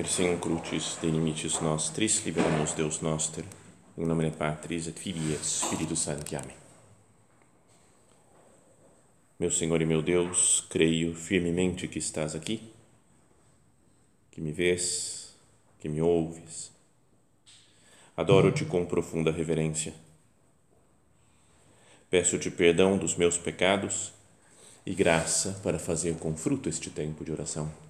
Persing crucis de limites nostris, libera-nos Deus noster, em nome Patris et Filii et Spiritus Sancti. Amém. Meu Senhor e meu Deus, creio firmemente que estás aqui, que me vês, que me ouves. Adoro-te com profunda reverência. Peço-te perdão dos meus pecados e graça para fazer com fruto este tempo de oração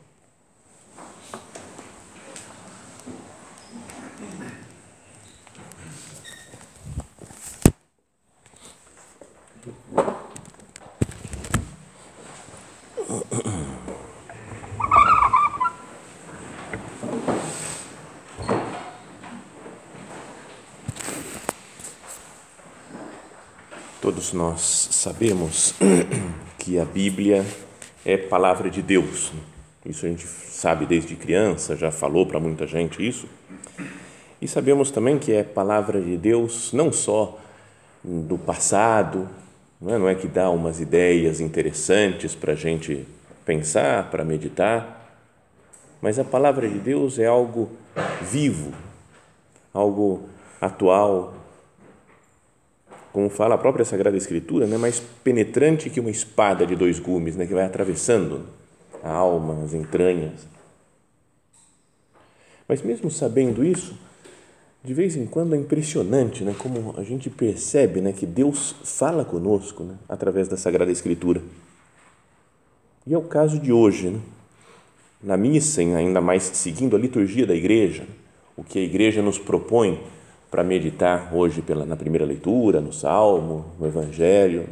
Todos nós sabemos que a Bíblia é palavra de Deus. Isso a gente sabe desde criança, já falou para muita gente isso. E sabemos também que é palavra de Deus não só do passado, não é, não é que dá umas ideias interessantes para a gente pensar, para meditar, mas a palavra de Deus é algo vivo, algo atual, como fala a própria Sagrada Escritura, né, mais penetrante que uma espada de dois gumes, né, que vai atravessando a alma, as entranhas. Mas mesmo sabendo isso, de vez em quando é impressionante, né, como a gente percebe, né, que Deus fala conosco, né, através da Sagrada Escritura. E é o caso de hoje, né? na missa, ainda mais seguindo a liturgia da igreja, o que a igreja nos propõe para meditar hoje pela, na primeira leitura, no Salmo, no Evangelho.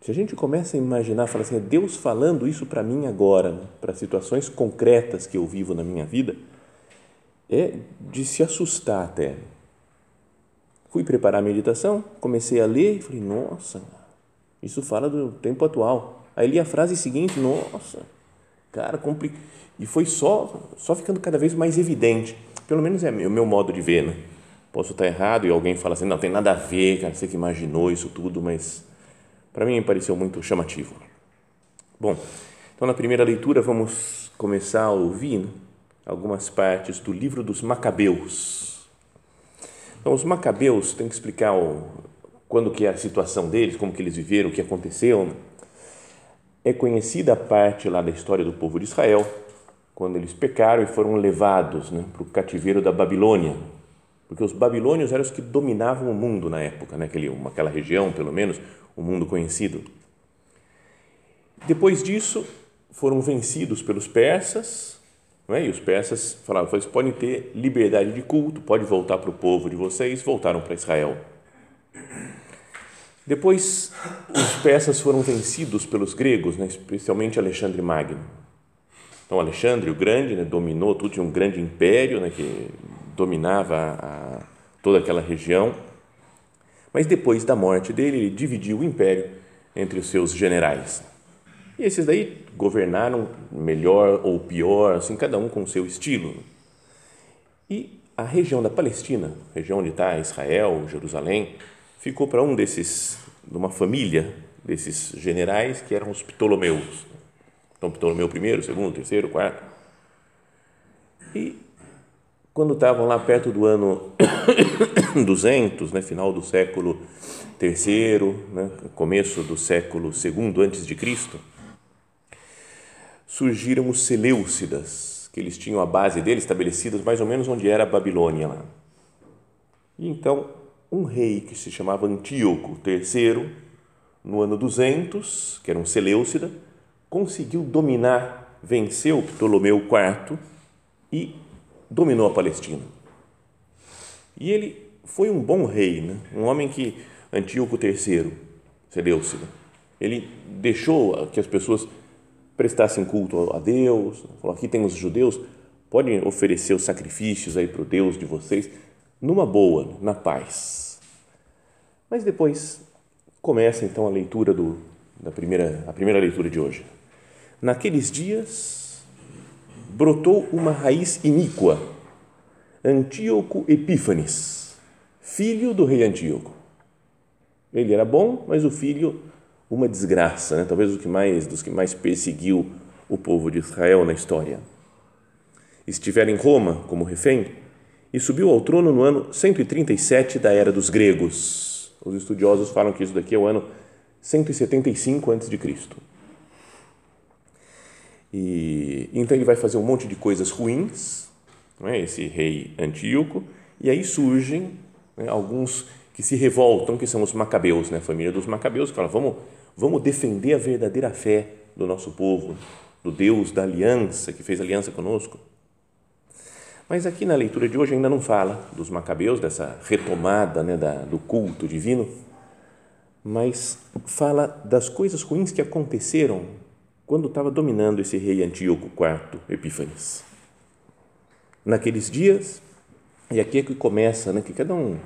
Se a gente começa a imaginar, fala assim, é Deus falando isso para mim agora, né? para situações concretas que eu vivo na minha vida, é de se assustar até. Fui preparar a meditação, comecei a ler e falei, nossa, isso fala do tempo atual. Aí li a frase seguinte, nossa, cara, complicado. E foi só, só ficando cada vez mais evidente pelo menos é o meu modo de ver, né? Posso estar errado e alguém fala assim, não, tem nada a ver, cara, você que imaginou isso tudo, mas para mim pareceu muito chamativo. Bom, então na primeira leitura vamos começar a ouvir né, algumas partes do livro dos Macabeus. Então os Macabeus, tem que explicar o, quando que é a situação deles, como que eles viveram, o que aconteceu. Né? É conhecida a parte lá da história do povo de Israel, quando eles pecaram e foram levados né, para o cativeiro da Babilônia, porque os babilônios eram os que dominavam o mundo na época, né, aquele, aquela região, pelo menos, o mundo conhecido. Depois disso, foram vencidos pelos persas, é? e os persas falaram: vocês podem ter liberdade de culto, pode voltar para o povo de vocês, voltaram para Israel. Depois, os persas foram vencidos pelos gregos, né, especialmente Alexandre Magno então, Alexandre o Grande né, dominou tudo, tinha um grande império né, que dominava a, toda aquela região. Mas depois da morte dele, ele dividiu o império entre os seus generais. E esses daí governaram melhor ou pior, assim, cada um com o seu estilo. E a região da Palestina, região onde está Israel, Jerusalém, ficou para um desses, de uma família desses generais que eram os Ptolomeus. Então, Ptolomeu I, segundo, terceiro, quarto. E quando estavam lá perto do ano 200, né, final do século terceiro, né, começo do século segundo antes de Cristo, surgiram os Seleucidas, que eles tinham a base deles estabelecidas mais ou menos onde era a Babilônia lá. E então um rei que se chamava Antíoco III, no ano 200, que era um Seleucida, conseguiu dominar, venceu Ptolomeu IV e dominou a Palestina. E ele foi um bom rei, né? um homem que, Antíoco III, Seleucida, ele deixou que as pessoas prestassem culto a Deus, falou, aqui tem os judeus, podem oferecer os sacrifícios aí para o Deus de vocês, numa boa, na paz. Mas depois começa então a leitura do, da primeira, a primeira leitura de hoje. Naqueles dias brotou uma raiz iníqua, Antíoco Epífanes, filho do rei Antíoco. Ele era bom, mas o filho uma desgraça, né? talvez o que mais dos que mais perseguiu o povo de Israel na história. Estivera em Roma como refém e subiu ao trono no ano 137 da era dos gregos. Os estudiosos falam que isso daqui é o ano 175 a.C. E então ele vai fazer um monte de coisas ruins, não é? esse rei Antíoco, e aí surgem né, alguns que se revoltam, que são os macabeus, né? a família dos macabeus, que falam, vamos, vamos defender a verdadeira fé do nosso povo, do Deus da aliança, que fez aliança conosco. Mas aqui na leitura de hoje ainda não fala dos macabeus, dessa retomada né, da, do culto divino, mas fala das coisas ruins que aconteceram quando estava dominando esse rei Antíoco IV Epífanes. Naqueles dias, e aqui é que começa, né, que cada um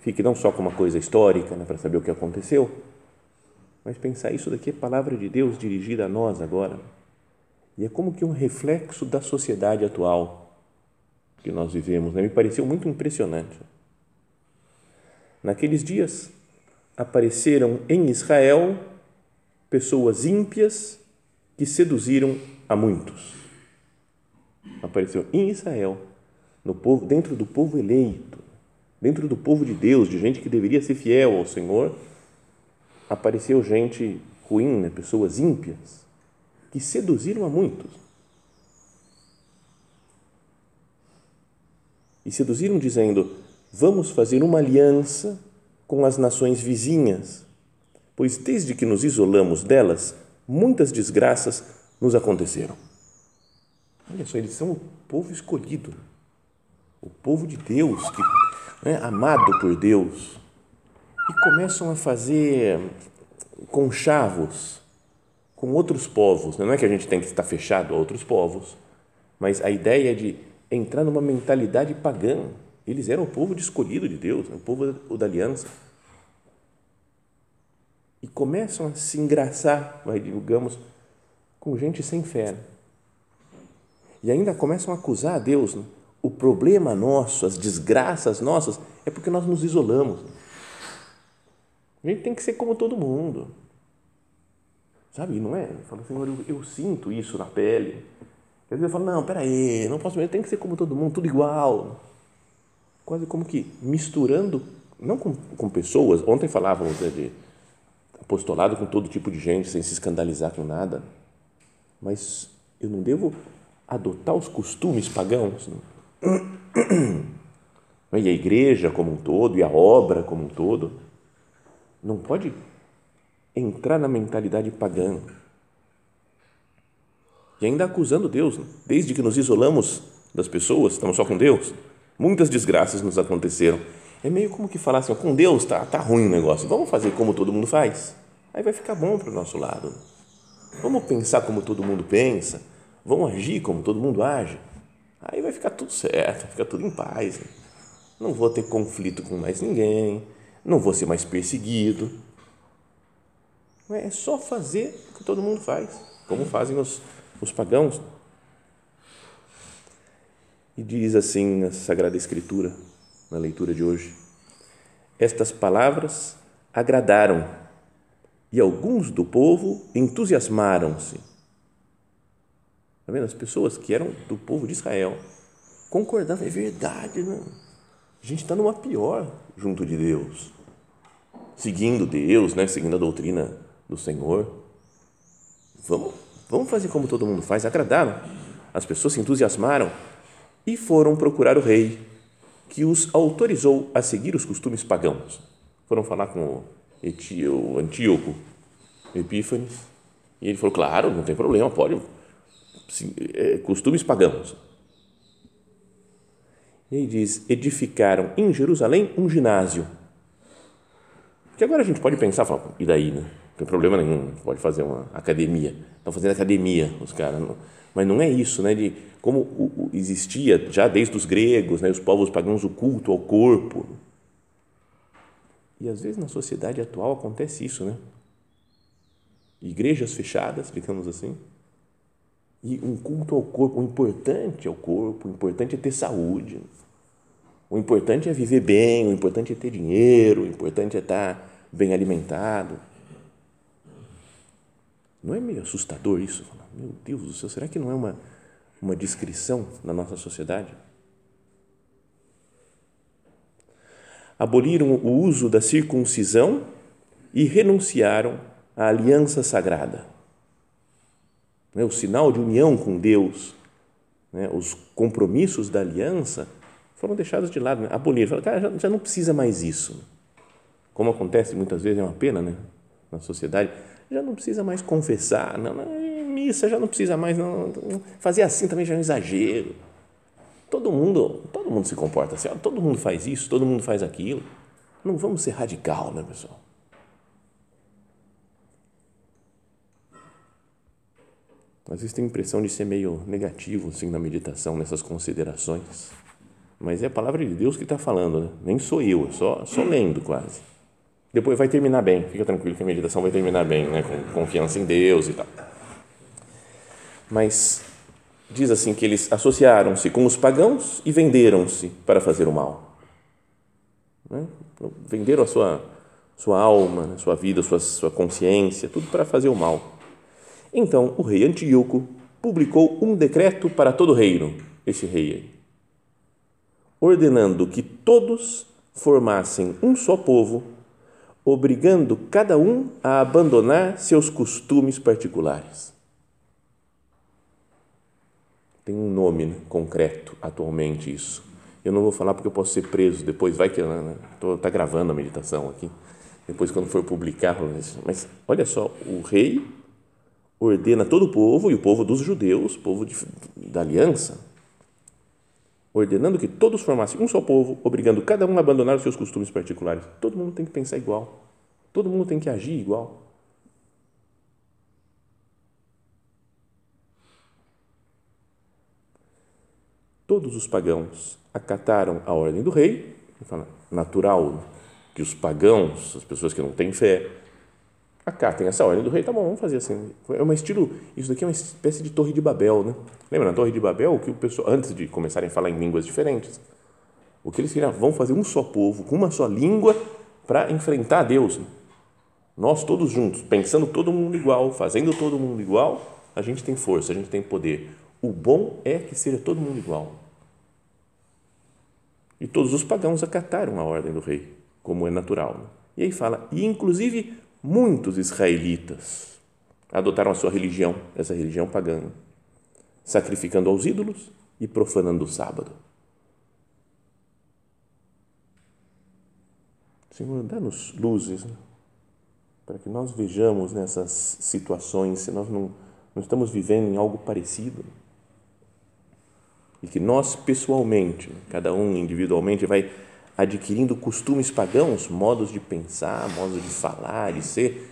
fique não só com uma coisa histórica, né, para saber o que aconteceu, mas pensar isso daqui é palavra de Deus dirigida a nós agora. E é como que um reflexo da sociedade atual que nós vivemos. Né? Me pareceu muito impressionante. Naqueles dias, apareceram em Israel pessoas ímpias que seduziram a muitos. Apareceu em Israel, no povo, dentro do povo eleito, dentro do povo de Deus, de gente que deveria ser fiel ao Senhor, apareceu gente ruim, né? pessoas ímpias, que seduziram a muitos. e seduziram, dizendo: Vamos fazer uma aliança com as nações vizinhas, pois desde que nos isolamos delas, muitas desgraças nos aconteceram. Olha só, eles são o povo escolhido, o povo de Deus, que é amado por Deus, e começam a fazer conchavos com outros povos. Não é que a gente tem que estar fechado a outros povos, mas a ideia é de entrar numa mentalidade pagã. Eles eram o povo de escolhido de Deus, o povo da aliança. E começam a se engraçar, digamos, com gente sem fé. E ainda começam a acusar a Deus. Né? O problema nosso, as desgraças nossas, é porque nós nos isolamos. A gente tem que ser como todo mundo. Sabe, não é? Fala, Senhor, eu, eu sinto isso na pele às vezes eu falo, não, peraí, não posso, tem que ser como todo mundo, tudo igual. Quase como que misturando, não com, com pessoas, ontem falávamos né, de apostolado com todo tipo de gente, sem se escandalizar com nada, mas eu não devo adotar os costumes pagãos. E a igreja como um todo, e a obra como um todo, não pode entrar na mentalidade pagã e ainda acusando Deus. Né? Desde que nos isolamos das pessoas, estamos só com Deus, muitas desgraças nos aconteceram. É meio como que falar assim, com Deus tá, tá ruim o negócio, vamos fazer como todo mundo faz. Aí vai ficar bom para o nosso lado. Vamos pensar como todo mundo pensa, vamos agir como todo mundo age. Aí vai ficar tudo certo, fica tudo em paz. Né? Não vou ter conflito com mais ninguém, não vou ser mais perseguido. É só fazer o que todo mundo faz, como fazem os, os pagãos. E diz assim na Sagrada Escritura, na leitura de hoje: Estas palavras agradaram e alguns do povo entusiasmaram-se. Está vendo? As pessoas que eram do povo de Israel concordavam, é verdade? Né? A gente está numa pior junto de Deus, seguindo Deus, né? seguindo a doutrina do Senhor. Vamos Vamos fazer como todo mundo faz. Agradaram. As pessoas se entusiasmaram e foram procurar o rei, que os autorizou a seguir os costumes pagãos. Foram falar com o, o Antíoco Epífanes e ele falou: Claro, não tem problema, pode. Sim, é, costumes pagãos. E aí diz: edificaram em Jerusalém um ginásio. Que agora a gente pode pensar, falar, e daí, né? Não tem problema nenhum, pode fazer uma academia. Estão fazendo academia os caras. Mas não é isso, né? De como existia já desde os gregos, né? Os povos pagãos o culto ao corpo. E às vezes na sociedade atual acontece isso, né? Igrejas fechadas, digamos assim, e um culto ao corpo. O importante é o corpo, o importante é ter saúde. O importante é viver bem, o importante é ter dinheiro, o importante é estar bem alimentado. Não é meio assustador isso? Meu Deus do céu, será que não é uma, uma descrição da nossa sociedade? Aboliram o uso da circuncisão e renunciaram à aliança sagrada. O sinal de união com Deus, né, os compromissos da aliança foram deixados de lado, né? aboliram. Já, já não precisa mais isso. Como acontece muitas vezes, é uma pena né, na sociedade já não precisa mais confessar, não, não, missa já não precisa mais, não, fazer assim também já é um exagero. Todo mundo, todo mundo se comporta assim, todo mundo faz isso, todo mundo faz aquilo. Não vamos ser radical, né, pessoal? Às vezes tem a impressão de ser meio negativo assim na meditação, nessas considerações. Mas é a palavra de Deus que está falando, né? nem sou eu, só, só lendo quase. Depois vai terminar bem, fica tranquilo que a meditação vai terminar bem, né? com confiança em Deus e tal. Mas diz assim que eles associaram-se com os pagãos e venderam-se para fazer o mal. Né? Venderam a sua, sua alma, né? sua vida, sua, sua consciência, tudo para fazer o mal. Então o rei Antíoco publicou um decreto para todo o reino, esse rei aí, ordenando que todos formassem um só povo obrigando cada um a abandonar seus costumes particulares. Tem um nome né, concreto atualmente isso. Eu não vou falar porque eu posso ser preso depois, vai que estou tá gravando a meditação aqui. Depois quando for publicar, mas olha só, o rei ordena todo o povo e o povo dos judeus, povo de, da aliança, ordenando que todos formassem um só povo, obrigando cada um a abandonar os seus costumes particulares. Todo mundo tem que pensar igual. Todo mundo tem que agir igual. Todos os pagãos acataram a ordem do rei, natural que os pagãos, as pessoas que não têm fé, acatem essa ordem do rei, tá bom, vamos fazer assim. É um estilo, isso daqui é uma espécie de torre de Babel, né? Lembra na torre de Babel que o pessoal antes de começarem a falar em línguas diferentes, o que eles queriam, vão fazer um só povo, com uma só língua para enfrentar Deus. Nós todos juntos, pensando todo mundo igual, fazendo todo mundo igual, a gente tem força, a gente tem poder. O bom é que seja todo mundo igual. E todos os pagãos acataram a ordem do rei, como é natural. Né? E aí fala, e inclusive muitos israelitas adotaram a sua religião, essa religião pagã, sacrificando aos ídolos e profanando o sábado. Senhor, dá-nos luzes né? para que nós vejamos nessas situações se nós não, não estamos vivendo em algo parecido. E que nós, pessoalmente, cada um individualmente, vai adquirindo costumes pagãos, modos de pensar, modos de falar, de ser,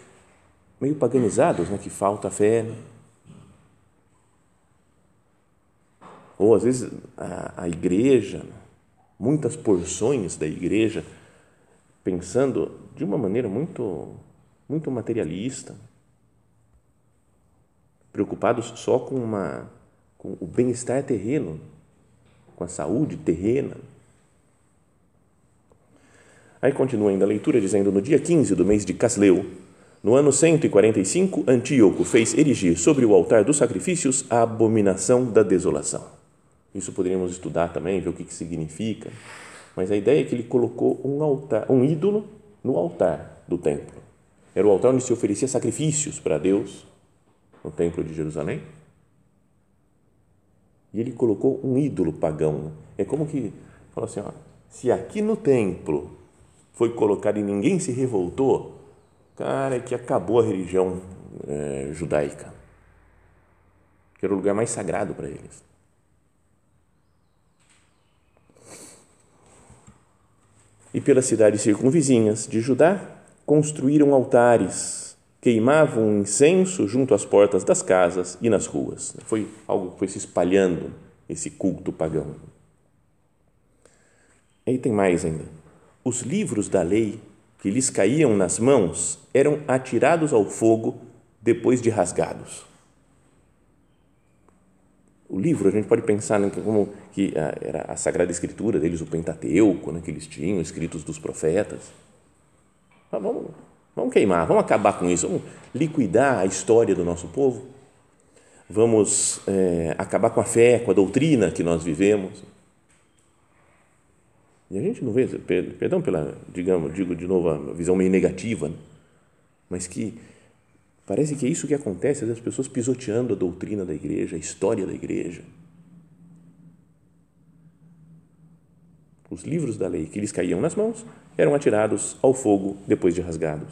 meio paganizados, né? que falta fé. Né? Ou às vezes a, a igreja, muitas porções da igreja, pensando de uma maneira muito, muito materialista, preocupados só com, uma, com o bem-estar terreno, com a saúde terrena Aí continua ainda a leitura dizendo: No dia 15 do mês de Casleu, no ano 145, Antíoco fez erigir sobre o altar dos sacrifícios a abominação da desolação. Isso poderíamos estudar também, ver o que, que significa. Mas a ideia é que ele colocou um altar, um ídolo no altar do templo. Era o altar onde se oferecia sacrifícios para Deus no templo de Jerusalém. E ele colocou um ídolo pagão. É como que falou assim, ó, se aqui no templo foi colocado e ninguém se revoltou, cara, é que acabou a religião é, judaica, que era o lugar mais sagrado para eles. E pelas cidades circunvizinhas de Judá, construíram altares, queimavam incenso junto às portas das casas e nas ruas. Foi algo que foi se espalhando, esse culto pagão. E tem mais ainda os livros da lei que lhes caíam nas mãos eram atirados ao fogo depois de rasgados. o livro, a gente pode pensar né, como que a, era a Sagrada Escritura deles, o Pentateuco, né, que eles tinham, escritos dos profetas. Mas vamos, vamos queimar, vamos acabar com isso, vamos liquidar a história do nosso povo, vamos é, acabar com a fé, com a doutrina que nós vivemos. E a gente não vê, perdão pela, digamos, digo de novo, a visão meio negativa, né? mas que Parece que é isso que acontece, as pessoas pisoteando a doutrina da igreja, a história da igreja. Os livros da lei que lhes caíam nas mãos eram atirados ao fogo depois de rasgados.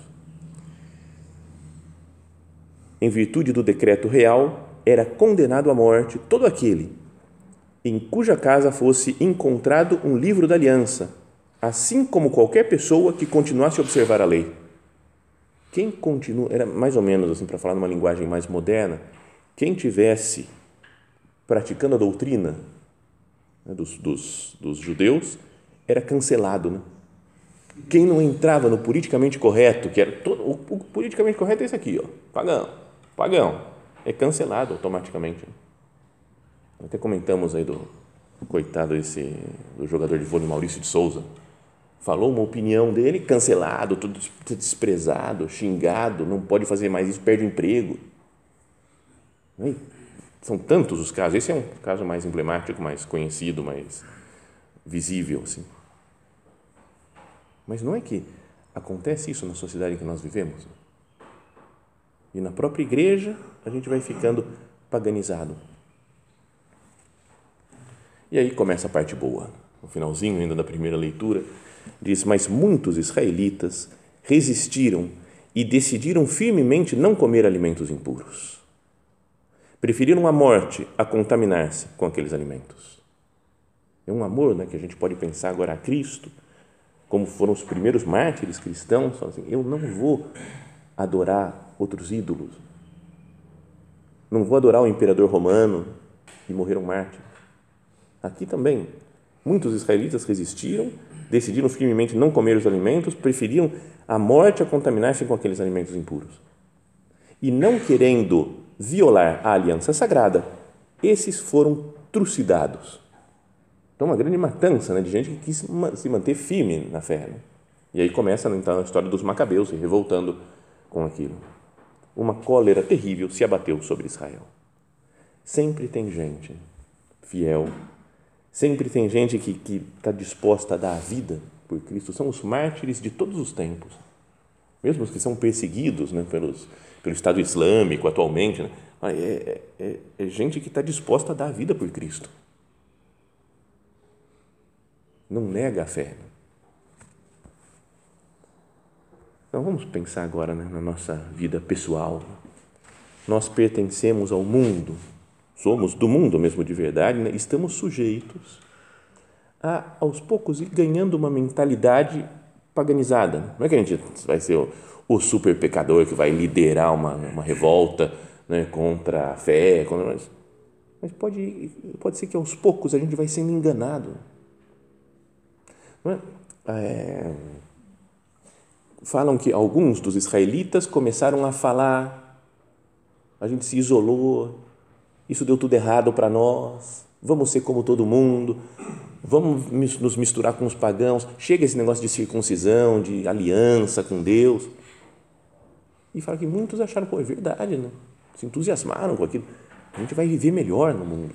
Em virtude do decreto real, era condenado à morte todo aquele em cuja casa fosse encontrado um livro da aliança, assim como qualquer pessoa que continuasse a observar a lei. Quem continua, era mais ou menos assim, para falar numa linguagem mais moderna, quem tivesse praticando a doutrina né, dos, dos, dos, judeus era cancelado. Né? Quem não entrava no politicamente correto, que era todo, o, o, politicamente correto é esse aqui, ó, pagão, pagão, é cancelado automaticamente. Até comentamos aí do coitado esse do jogador de vôlei Maurício de Souza, falou uma opinião dele, cancelado, tudo desprezado, xingado, não pode fazer mais isso, perde o emprego. São tantos os casos. Esse é um caso mais emblemático, mais conhecido, mais visível, assim. Mas não é que acontece isso na sociedade em que nós vivemos? E na própria igreja a gente vai ficando paganizado. E aí começa a parte boa. No finalzinho ainda da primeira leitura, Diz: Mas muitos israelitas resistiram e decidiram firmemente não comer alimentos impuros. Preferiram a morte a contaminar-se com aqueles alimentos. É um amor né, que a gente pode pensar agora a Cristo, como foram os primeiros mártires cristãos. Assim, eu não vou adorar outros ídolos. Não vou adorar o imperador romano e morreram mártires. Aqui também, muitos israelitas resistiram decidiram firmemente não comer os alimentos, preferiam a morte a contaminar-se com aqueles alimentos impuros. E não querendo violar a aliança sagrada, esses foram trucidados. Então, uma grande matança né, de gente que quis se manter firme na fé. Né? E aí começa então a história dos macabeus se revoltando com aquilo. Uma cólera terrível se abateu sobre Israel. Sempre tem gente fiel Sempre tem gente que está disposta a dar a vida por Cristo. São os mártires de todos os tempos. Mesmo os que são perseguidos né, pelos, pelo Estado Islâmico atualmente. Né, é, é, é, é gente que está disposta a dar a vida por Cristo. Não nega a fé. Então vamos pensar agora né, na nossa vida pessoal. Nós pertencemos ao mundo somos do mundo mesmo de verdade, né? estamos sujeitos a, aos poucos, ir ganhando uma mentalidade paganizada. Não é que a gente vai ser o, o super pecador que vai liderar uma, uma revolta né, contra a fé, contra, mas, mas pode, pode ser que aos poucos a gente vai sendo enganado. É? É, falam que alguns dos israelitas começaram a falar, a gente se isolou, isso deu tudo errado para nós, vamos ser como todo mundo, vamos nos misturar com os pagãos, chega esse negócio de circuncisão, de aliança com Deus. E fala que muitos acharam, pô, é verdade, né? Se entusiasmaram com aquilo. A gente vai viver melhor no mundo.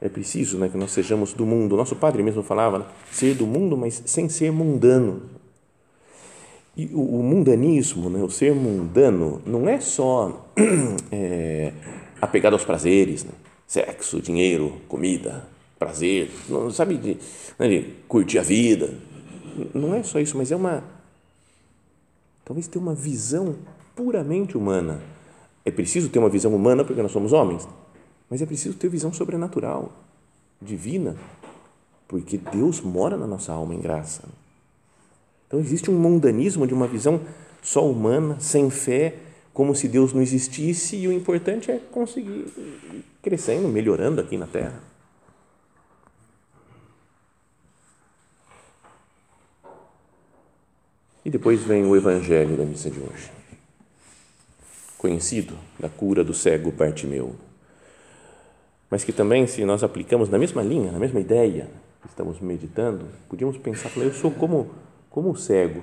É preciso né, que nós sejamos do mundo. Nosso padre mesmo falava, né, ser do mundo, mas sem ser mundano. E o, o mundanismo, né, o ser mundano, não é só é, apegado aos prazeres, né? sexo, dinheiro, comida, prazer, não, sabe, de, né, de curtir a vida. Não é só isso, mas é uma. Talvez ter uma visão puramente humana. É preciso ter uma visão humana porque nós somos homens, mas é preciso ter visão sobrenatural, divina, porque Deus mora na nossa alma em graça. Então existe um mundanismo de uma visão só humana, sem fé, como se Deus não existisse e o importante é conseguir ir crescendo, melhorando aqui na Terra. E depois vem o Evangelho da missa de hoje. conhecido da cura do cego Bartimeu. Mas que também, se nós aplicamos na mesma linha, na mesma ideia que estamos meditando, podíamos pensar, eu sou como, como o cego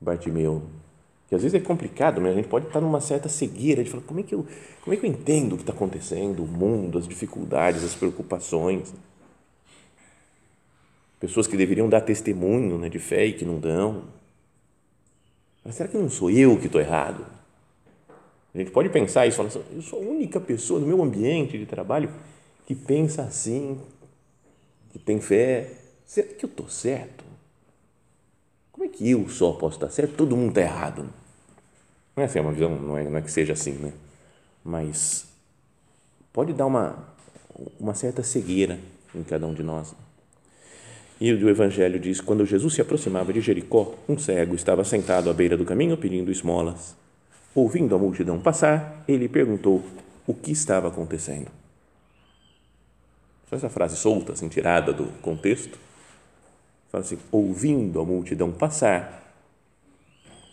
Bartimeu, que às vezes é complicado, mas a gente pode estar numa certa cegueira de falar, como é que eu, como é que eu entendo o que está acontecendo, o mundo, as dificuldades, as preocupações. Pessoas que deveriam dar testemunho né, de fé e que não dão. Mas será que não sou eu que estou errado? A gente pode pensar isso, falar assim, eu sou a única pessoa no meu ambiente de trabalho que pensa assim, que tem fé. Será que eu estou certo? Que eu só posso estar certo? Todo mundo está errado. Não é assim, é uma visão, não é, não é que seja assim, né? Mas pode dar uma, uma certa cegueira em cada um de nós. E o Evangelho diz: quando Jesus se aproximava de Jericó, um cego estava sentado à beira do caminho pedindo esmolas. Ouvindo a multidão passar, ele perguntou o que estava acontecendo. Só essa frase solta, assim, tirada do contexto. Fala assim: ouvindo a multidão passar,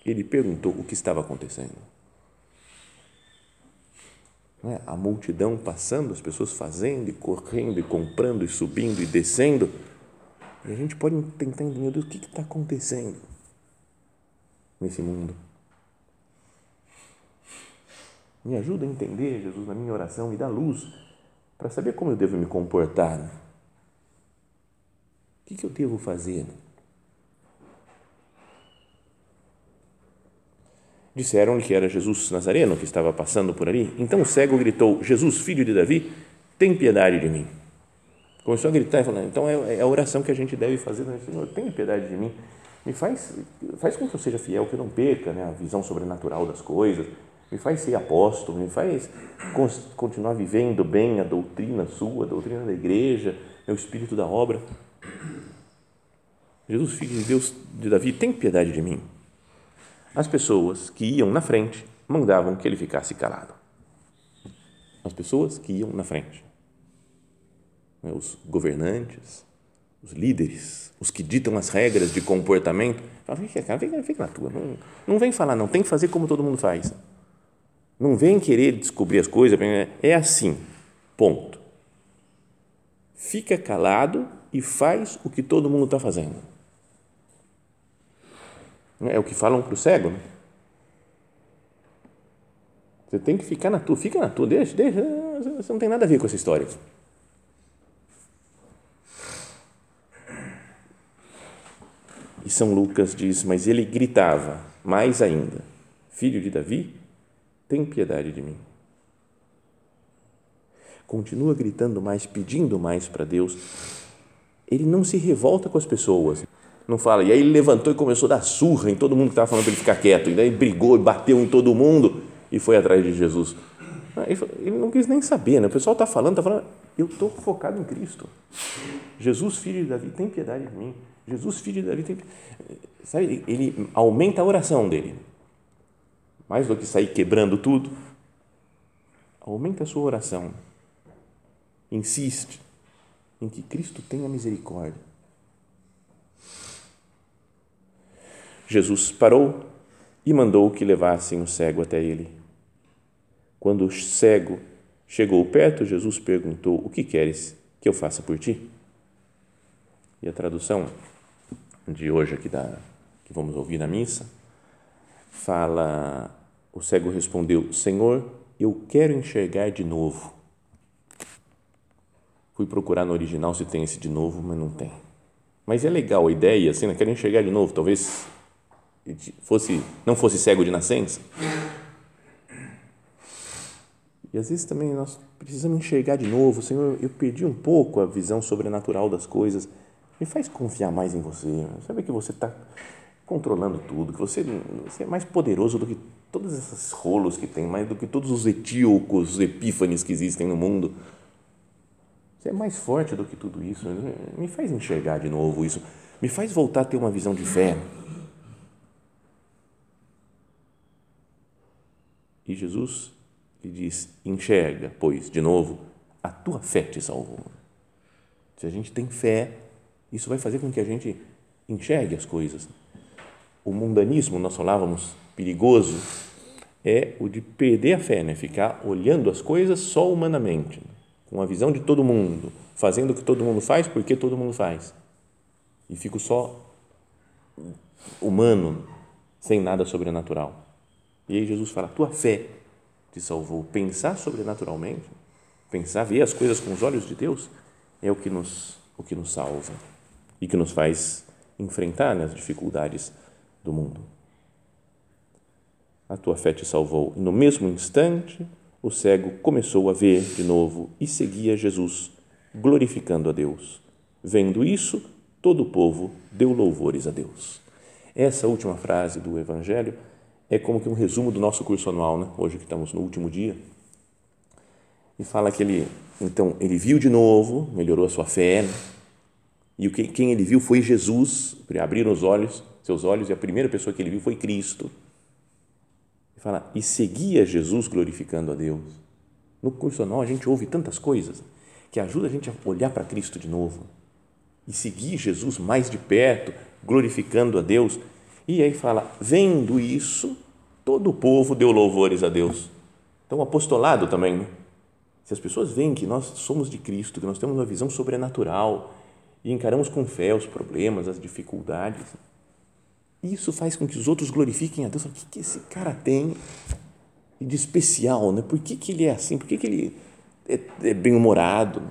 ele perguntou o que estava acontecendo. É? A multidão passando, as pessoas fazendo e correndo e comprando e subindo e descendo. E a gente pode tentar entender o que está acontecendo nesse mundo. Me ajuda a entender, Jesus, na minha oração, me dá luz para saber como eu devo me comportar. O que, que eu devo fazer? Disseram-lhe que era Jesus Nazareno que estava passando por ali. Então o cego gritou: Jesus, filho de Davi, tem piedade de mim. Começou a gritar e falar: então é, é a oração que a gente deve fazer. Senhor, tenha piedade de mim. Me faz, faz com que eu seja fiel, que eu não perca né, a visão sobrenatural das coisas me faz ser apóstolo, me faz continuar vivendo bem a doutrina sua, a doutrina da igreja, meu espírito da obra. Jesus, filho de Deus de Davi, tem piedade de mim. As pessoas que iam na frente mandavam que ele ficasse calado. As pessoas que iam na frente. Né, os governantes, os líderes, os que ditam as regras de comportamento, fica, fica, fica na tua, não, não vem falar não, tem que fazer como todo mundo faz. Não vem querer descobrir as coisas, é assim, ponto. Fica calado e faz o que todo mundo está fazendo. É o que falam para o cego. Né? Você tem que ficar na tua, fica na tua, deixa, deixa, você não tem nada a ver com essa história. E São Lucas diz: Mas ele gritava mais ainda: Filho de Davi, tem piedade de mim. Continua gritando mais, pedindo mais para Deus. Ele não se revolta com as pessoas. Não fala, e aí ele levantou e começou a dar surra em todo mundo que estava falando para ele ficar quieto. E daí brigou e bateu em todo mundo e foi atrás de Jesus. Ele não quis nem saber, né? O pessoal está falando, está falando, eu estou focado em Cristo. Jesus, filho de Davi, tem piedade de mim. Jesus, filho de Davi, tem. Sabe, ele aumenta a oração dele mais do que sair quebrando tudo, aumenta a sua oração. Insiste em que Cristo tenha misericórdia. Jesus parou e mandou que levassem o cego até ele. Quando o cego chegou perto, Jesus perguntou: O que queres que eu faça por ti? E a tradução de hoje aqui da que vamos ouvir na missa fala, o cego respondeu: Senhor, eu quero enxergar de novo. Fui procurar no original se tem esse de novo, mas não tem. Mas é legal a ideia, assim, né? quero enxergar de novo. Talvez fosse não fosse cego de nascença. E às vezes também nós precisamos enxergar de novo. Senhor, eu perdi um pouco a visão sobrenatural das coisas. Me faz confiar mais em você. Sabe que você está controlando tudo, que você, você é mais poderoso do que todos esses rolos que tem, mais do que todos os etíocos, epífanes que existem no mundo. Você é mais forte do que tudo isso. Me faz enxergar de novo isso. Me faz voltar a ter uma visão de fé. E Jesus lhe diz: enxerga, pois, de novo, a tua fé te salvou. Se a gente tem fé, isso vai fazer com que a gente enxergue as coisas o mundanismo, nós falávamos, perigoso, é o de perder a fé, né? ficar olhando as coisas só humanamente, com a visão de todo mundo, fazendo o que todo mundo faz porque todo mundo faz. E fico só humano, sem nada sobrenatural. E aí Jesus fala: tua fé te salvou. Pensar sobrenaturalmente, pensar, ver as coisas com os olhos de Deus, é o que nos, o que nos salva e que nos faz enfrentar né, as dificuldades do mundo. A tua fé te salvou. E no mesmo instante, o cego começou a ver de novo e seguia Jesus, glorificando a Deus. Vendo isso, todo o povo deu louvores a Deus. Essa última frase do Evangelho é como que um resumo do nosso curso anual, né? hoje que estamos no último dia. E fala que ele, então, ele viu de novo, melhorou a sua fé, né? e quem ele viu foi Jesus, abriram os olhos, seus olhos, e a primeira pessoa que ele viu foi Cristo. Fala, e seguia Jesus glorificando a Deus. No curso anual a gente ouve tantas coisas que ajuda a gente a olhar para Cristo de novo e seguir Jesus mais de perto, glorificando a Deus. E aí fala, vendo isso, todo o povo deu louvores a Deus. Então, apostolado também, né? se as pessoas veem que nós somos de Cristo, que nós temos uma visão sobrenatural e encaramos com fé os problemas, as dificuldades, isso faz com que os outros glorifiquem a Deus. O que, que esse cara tem de especial? Né? Por que, que ele é assim? Por que, que ele é, é bem-humorado?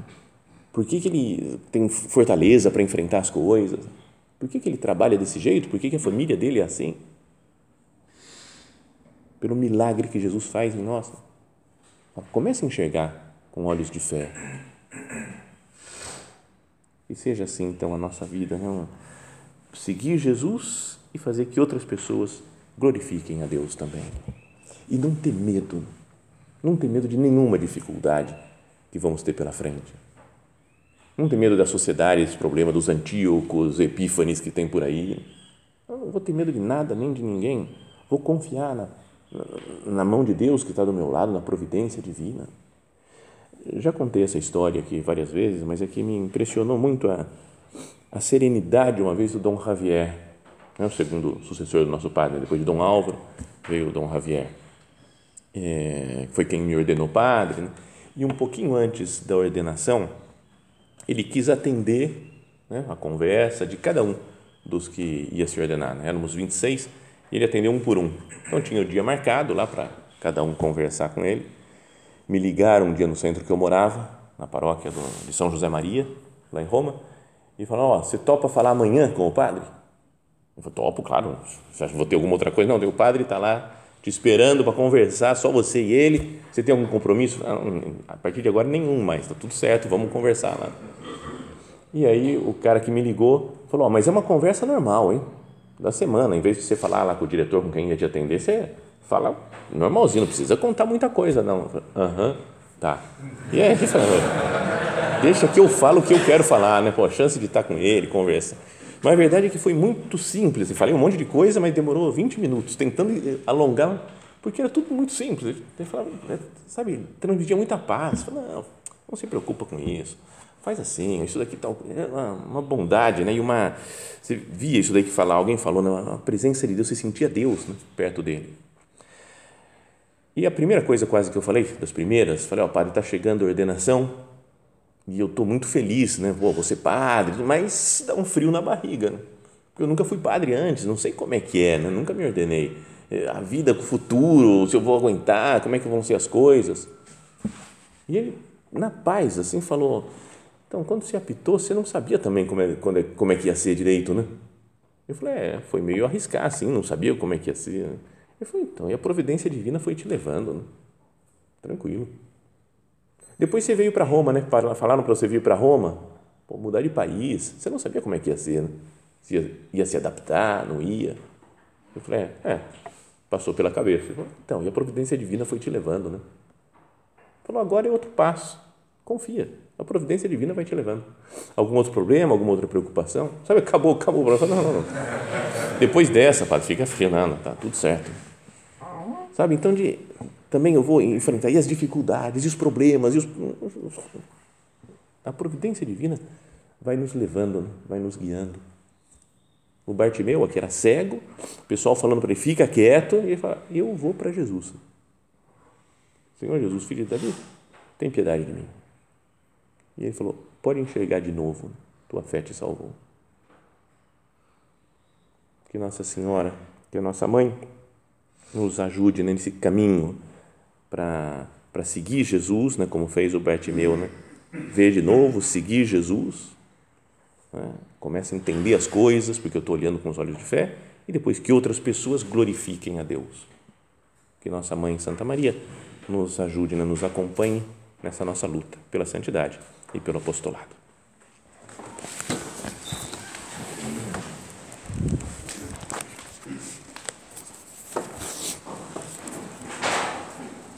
Por que, que ele tem fortaleza para enfrentar as coisas? Por que, que ele trabalha desse jeito? Por que, que a família dele é assim? Pelo milagre que Jesus faz em nós. Comece a enxergar com olhos de fé. E seja assim, então, a nossa vida. Né? Seguir Jesus e fazer que outras pessoas glorifiquem a Deus também. E não ter medo. Não ter medo de nenhuma dificuldade que vamos ter pela frente não tem medo da sociedade, esse problema dos antíocos, epífanes que tem por aí. Não vou ter medo de nada, nem de ninguém. Vou confiar na, na mão de Deus que está do meu lado, na providência divina. Já contei essa história aqui várias vezes, mas é me impressionou muito a, a serenidade, uma vez, do Dom Javier, né, o segundo sucessor do nosso padre. Depois de Dom Álvaro, veio Dom Javier. É, foi quem me ordenou padre. Né? E um pouquinho antes da ordenação, ele quis atender né, a conversa de cada um dos que ia se ordenar. Né? Éramos 26 e ele atendeu um por um. Então tinha o dia marcado lá para cada um conversar com ele. Me ligaram um dia no centro que eu morava, na paróquia do, de São José Maria, lá em Roma, e falaram: Ó, oh, você topa falar amanhã com o padre? Eu falei: Topo, claro. Você acha que vou ter alguma outra coisa? Não, o padre está lá te esperando para conversar, só você e ele. Você tem algum compromisso? Não, a partir de agora, nenhum mais, está tudo certo, vamos conversar lá. E aí o cara que me ligou falou: oh, Mas é uma conversa normal, hein? Da semana, em vez de você falar lá com o diretor com quem ia te atender, você fala normalzinho, não precisa contar muita coisa, não. Aham, tá. E aí, deixa que eu falo o que eu quero falar, né? Pô, a chance de estar com ele, conversa. Mas a verdade é que foi muito simples. Eu falei um monte de coisa, mas demorou 20 minutos, tentando alongar, porque era tudo muito simples. Ele falava, né, sabe, transmitia muita paz. Falei, não, não se preocupa com isso faz assim, isso daqui tal, é uma, uma, bondade, né? E uma, você via isso daí que falar, alguém falou, né? a presença de Deus, você sentia Deus né? perto dele. E a primeira coisa quase que eu falei, das primeiras, falei, ó, oh, padre, está chegando a ordenação e eu estou muito feliz, né? Vou, vou ser padre, mas dá um frio na barriga, né? Porque eu nunca fui padre antes, não sei como é que é, né? Nunca me ordenei. É, a vida, o futuro, se eu vou aguentar, como é que vão ser as coisas. E ele, na paz, assim, falou, então, quando você apitou, você não sabia também como é, como é que ia ser direito, né? Eu falei, é, foi meio arriscar, assim, não sabia como é que ia ser. Né? Eu falei, então, e a providência divina foi te levando, né? Tranquilo. Depois você veio para Roma, né? Falaram para você vir para Roma, pô, mudar de país. Você não sabia como é que ia ser, né? Se ia, ia se adaptar, não ia. Eu falei, é, é passou pela cabeça. Falei, então, e a providência divina foi te levando, né? Falou, agora é outro passo. Confia. A providência divina vai te levando. Algum outro problema, alguma outra preocupação? Sabe, acabou, acabou. Não, não, não. Depois dessa, padre, fica não, tá tudo certo. Sabe, então de, também eu vou enfrentar e as dificuldades, e os problemas, e os, a providência divina vai nos levando, vai nos guiando. O Bartimeu, que era cego, o pessoal falando para ele, fica quieto, e ele fala, eu vou para Jesus. Senhor Jesus, filho de Davi, tem piedade de mim. E ele falou, pode enxergar de novo, tua fé te salvou. Que Nossa Senhora, que a nossa mãe nos ajude nesse caminho para seguir Jesus, né, como fez o Bartimeu, né? ver de novo, seguir Jesus, né? começa a entender as coisas, porque eu estou olhando com os olhos de fé, e depois que outras pessoas glorifiquem a Deus. Que nossa mãe Santa Maria nos ajude, né? nos acompanhe nessa nossa luta pela santidade e pelo apostolado.